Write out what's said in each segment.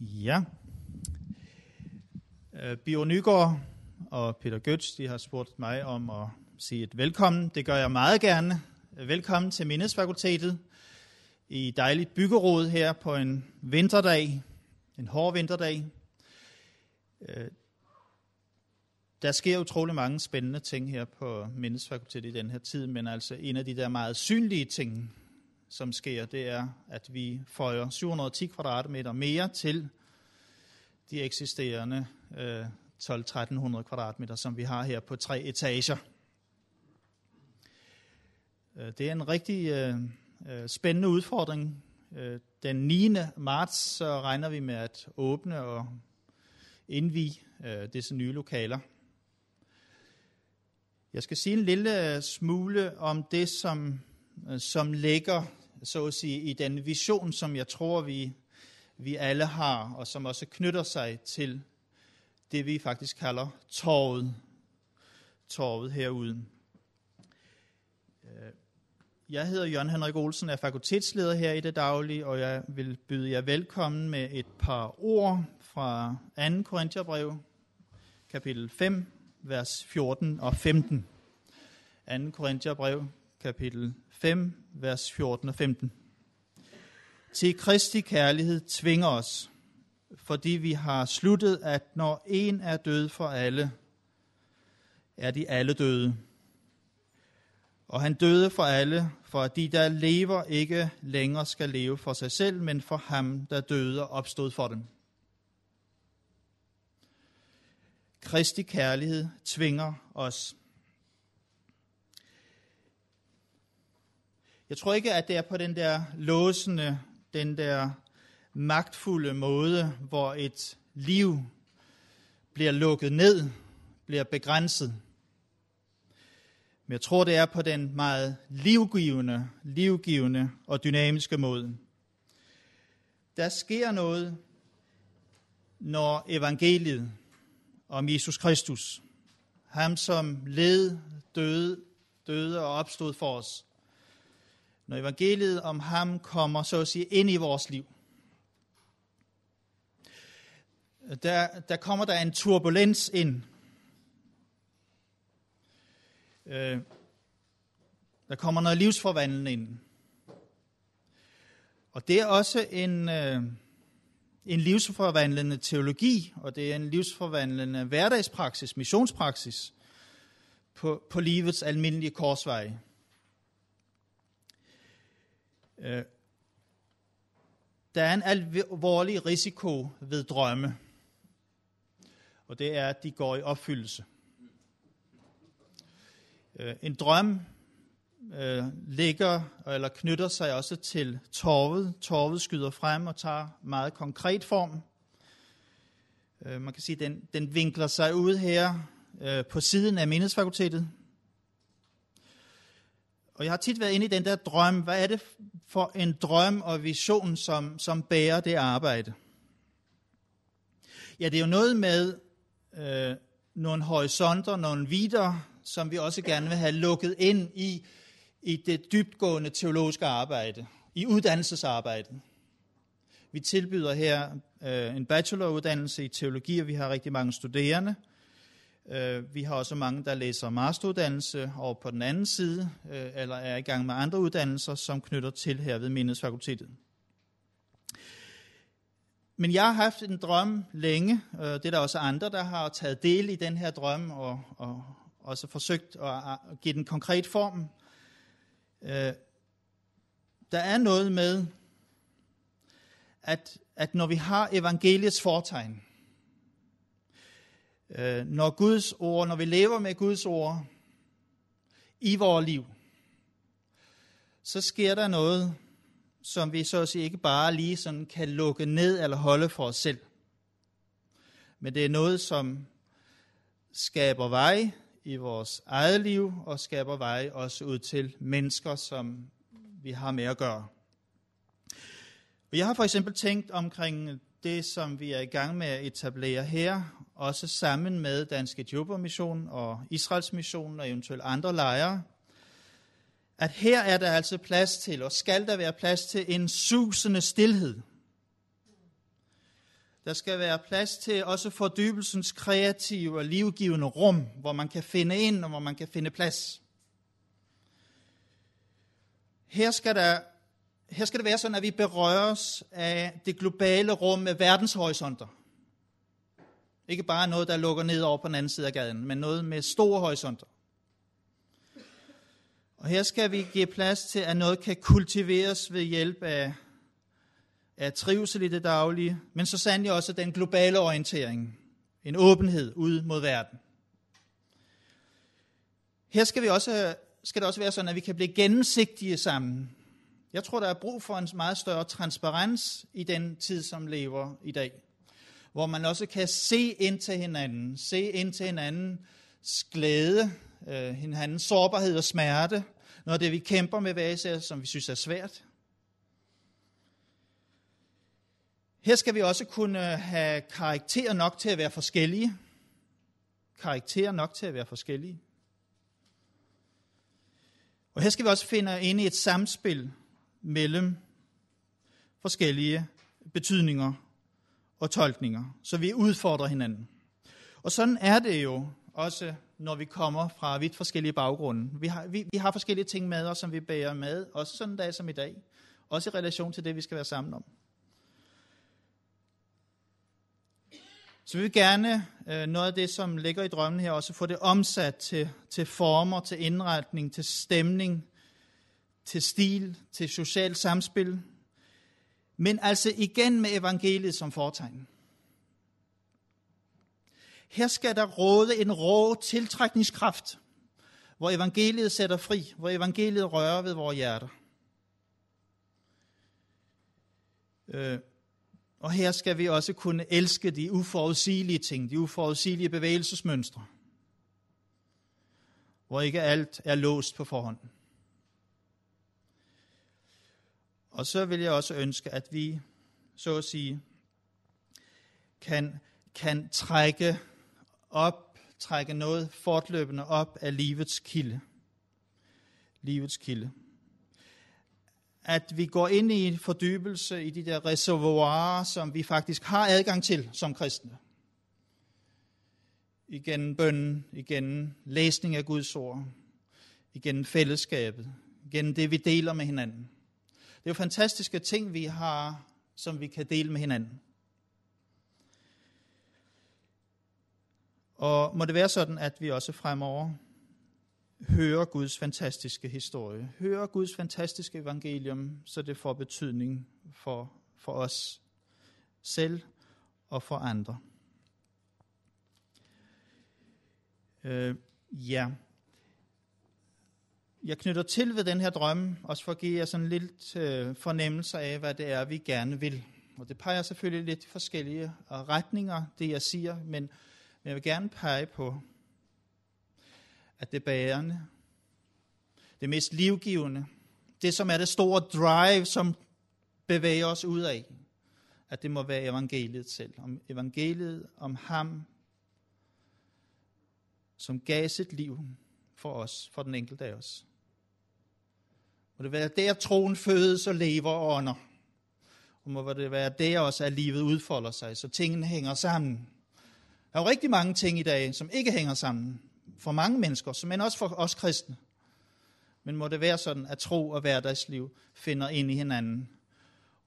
Ja. Øh, Bio Nygaard og Peter Götz, de har spurgt mig om at sige et velkommen. Det gør jeg meget gerne. Velkommen til Mindesfakultetet i dejligt byggerod her på en vinterdag, en hård vinterdag. Øh, der sker utrolig mange spændende ting her på Mindesfakultetet i den her tid, men altså en af de der meget synlige ting, som sker, det er, at vi føjer 710 kvadratmeter mere til de eksisterende øh, 12-1300 kvadratmeter, som vi har her på tre etager. Øh, det er en rigtig øh, øh spændende udfordring. Øh, den 9. marts så regner vi med at åbne og indvige øh, disse nye lokaler. Jeg skal sige en lille smule om det, som, som ligger så at sige, i den vision, som jeg tror, vi, vi alle har, og som også knytter sig til det, vi faktisk kalder torvet, torvet herude. Øh, jeg hedder Jørgen Henrik Olsen, er fakultetsleder her i det daglige, og jeg vil byde jer velkommen med et par ord fra 2. Korintherbrev, kapitel 5, vers 14 og 15. 2. Korintherbrev, kapitel 5, vers 14 og 15. Til Kristi kærlighed tvinger os, fordi vi har sluttet, at når en er død for alle, er de alle døde. Og han døde for alle, for at de, der lever, ikke længere skal leve for sig selv, men for ham, der døde og opstod for dem. Kristi kærlighed tvinger os. Jeg tror ikke, at det er på den der låsende, den der magtfulde måde, hvor et liv bliver lukket ned, bliver begrænset. Men jeg tror, det er på den meget livgivende, livgivende og dynamiske måde. Der sker noget, når evangeliet om Jesus Kristus, ham som led, døde, døde og opstod for os, når evangeliet om ham kommer, så at sige, ind i vores liv, der, der kommer der en turbulens ind. Øh, der kommer noget livsforvandling ind. Og det er også en, øh, en livsforvandlende teologi, og det er en livsforvandlende hverdagspraksis, missionspraksis på, på livets almindelige korsvej. Øh, der er en alvorlig risiko ved drømme, og det er, at de går i opfyldelse. Øh, en drøm øh, ligger eller knytter sig også til torvet. Torvet skyder frem og tager meget konkret form. Øh, man kan sige, at den, den vinkler sig ud her øh, på siden af mindesfakultetet. Og jeg har tit været inde i den der drøm. Hvad er det for en drøm og vision, som, som bærer det arbejde? Ja, det er jo noget med øh, nogle horisonter, nogle vider, som vi også gerne vil have lukket ind i, i det dybtgående teologiske arbejde, i uddannelsesarbejdet. Vi tilbyder her øh, en bacheloruddannelse i teologi, og vi har rigtig mange studerende – Øh, vi har også mange, der læser masteruddannelse og på den anden side, øh, eller er i gang med andre uddannelser, som knytter til her ved Mindesfakultetet. Men jeg har haft en drøm længe. Øh, det er der også andre, der har taget del i den her drøm, og, og også forsøgt at give den konkret form. Øh, der er noget med, at, at når vi har evangeliets fortegn, Øh, når Guds ord, når vi lever med Guds ord i vores liv, så sker der noget, som vi så at sige ikke bare lige sådan kan lukke ned eller holde for os selv. Men det er noget, som skaber vej i vores eget liv og skaber vej også ud til mennesker, som vi har med at gøre. Jeg har for eksempel tænkt omkring det, som vi er i gang med at etablere her, også sammen med Danske Mission og Israels Mission og eventuelt andre lejre, at her er der altså plads til, og skal der være plads til en susende stillhed, Der skal være plads til også fordybelsens kreative og livgivende rum, hvor man kan finde ind og hvor man kan finde plads. Her skal, der, her skal det være sådan, at vi berøres af det globale rum med verdenshorisonter. Ikke bare noget, der lukker ned over på den anden side af gaden, men noget med store horisonter. Og her skal vi give plads til, at noget kan kultiveres ved hjælp af, af trivsel i det daglige, men så sandelig også den globale orientering. En åbenhed ud mod verden. Her skal, vi også, skal det også være sådan, at vi kan blive gennemsigtige sammen. Jeg tror, der er brug for en meget større transparens i den tid, som lever i dag. Hvor man også kan se ind til hinanden, se ind til hinandens glæde, øh, hinandens sårbarhed og smerte, noget af det, vi kæmper med hver især, som vi synes er svært. Her skal vi også kunne øh, have karakterer nok til at være forskellige. Karakterer nok til at være forskellige. Og her skal vi også finde ind i et samspil mellem forskellige betydninger og tolkninger, så vi udfordrer hinanden. Og sådan er det jo også, når vi kommer fra vidt forskellige baggrunde. Vi har, vi, vi har forskellige ting med os, som vi bærer med, også sådan en dag som i dag. Også i relation til det, vi skal være sammen om. Så vi vil gerne øh, noget af det, som ligger i drømmen her, også få det omsat til, til former, til indretning, til stemning, til stil, til socialt samspil. Men altså igen med evangeliet som fortegn. Her skal der råde en rå tiltrækningskraft, hvor evangeliet sætter fri, hvor evangeliet rører ved vores hjerter. Øh, og her skal vi også kunne elske de uforudsigelige ting, de uforudsigelige bevægelsesmønstre, hvor ikke alt er låst på forhånd. Og så vil jeg også ønske, at vi, så at sige, kan, kan trække op, trække noget fortløbende op af livets kilde. Livets kilde. At vi går ind i en fordybelse i de der reservoirer, som vi faktisk har adgang til som kristne. Igen bønnen, igen læsning af Guds ord, igen fællesskabet, igen det, vi deler med hinanden. Det er jo fantastiske ting, vi har, som vi kan dele med hinanden. Og må det være sådan, at vi også fremover hører Guds fantastiske historie, hører Guds fantastiske evangelium, så det får betydning for, for os selv og for andre. Øh, ja. Jeg knytter til ved den her drømme, også for at give jer sådan lidt øh, fornemmelse af, hvad det er, vi gerne vil. Og det peger selvfølgelig lidt forskellige øh, retninger, det jeg siger, men men jeg vil gerne pege på, at det bærende, det mest livgivende, det som er det store drive, som bevæger os ud af, at det må være evangeliet selv. Om evangeliet om ham, som gav sit liv for os, for den enkelte af os. Må det være der troen fødes og lever og ånder. Og må det være der også, at livet udfolder sig, så tingene hænger sammen. Der er jo rigtig mange ting i dag, som ikke hænger sammen. For mange mennesker, men også for os kristne. Men må det være sådan, at tro og hverdagsliv finder ind i hinanden.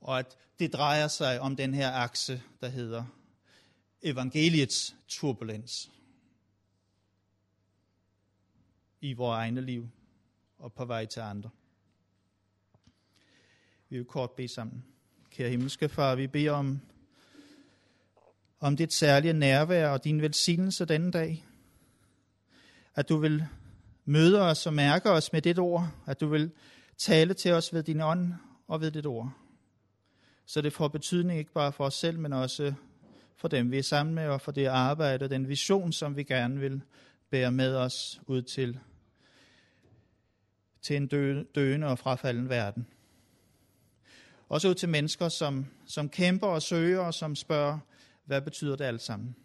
Og at det drejer sig om den her akse, der hedder evangeliets turbulens. I vores egne liv og på vej til andre. Vi vil kort bede sammen. Kære himmelske far, vi beder om om dit særlige nærvær og din velsignelse denne dag. At du vil møde os og mærke os med dit ord. At du vil tale til os ved din ånd og ved dit ord. Så det får betydning ikke bare for os selv, men også for dem, vi er sammen med, og for det arbejde og den vision, som vi gerne vil bære med os ud til, til en døende og frafalden verden. Også ud til mennesker, som, som kæmper og søger, og som spørger, hvad betyder det alt sammen?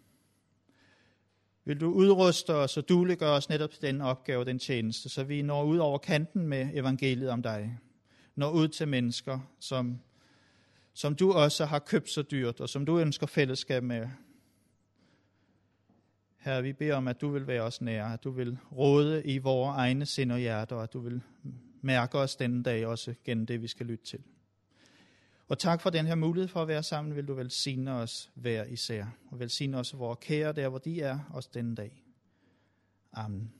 Vil du udruste os og duliggøre os netop til den opgave, den tjeneste, så vi når ud over kanten med evangeliet om dig. Når ud til mennesker, som, som du også har købt så dyrt, og som du ønsker fællesskab med. Herre, vi beder om, at du vil være os nær, at du vil råde i vores egne sind og hjerter, og at du vil mærke os denne dag også gennem det, vi skal lytte til. Og tak for den her mulighed for at være sammen. Vil du velsigne os hver især, og velsigne os vores kære der, hvor de er, også denne dag. Amen.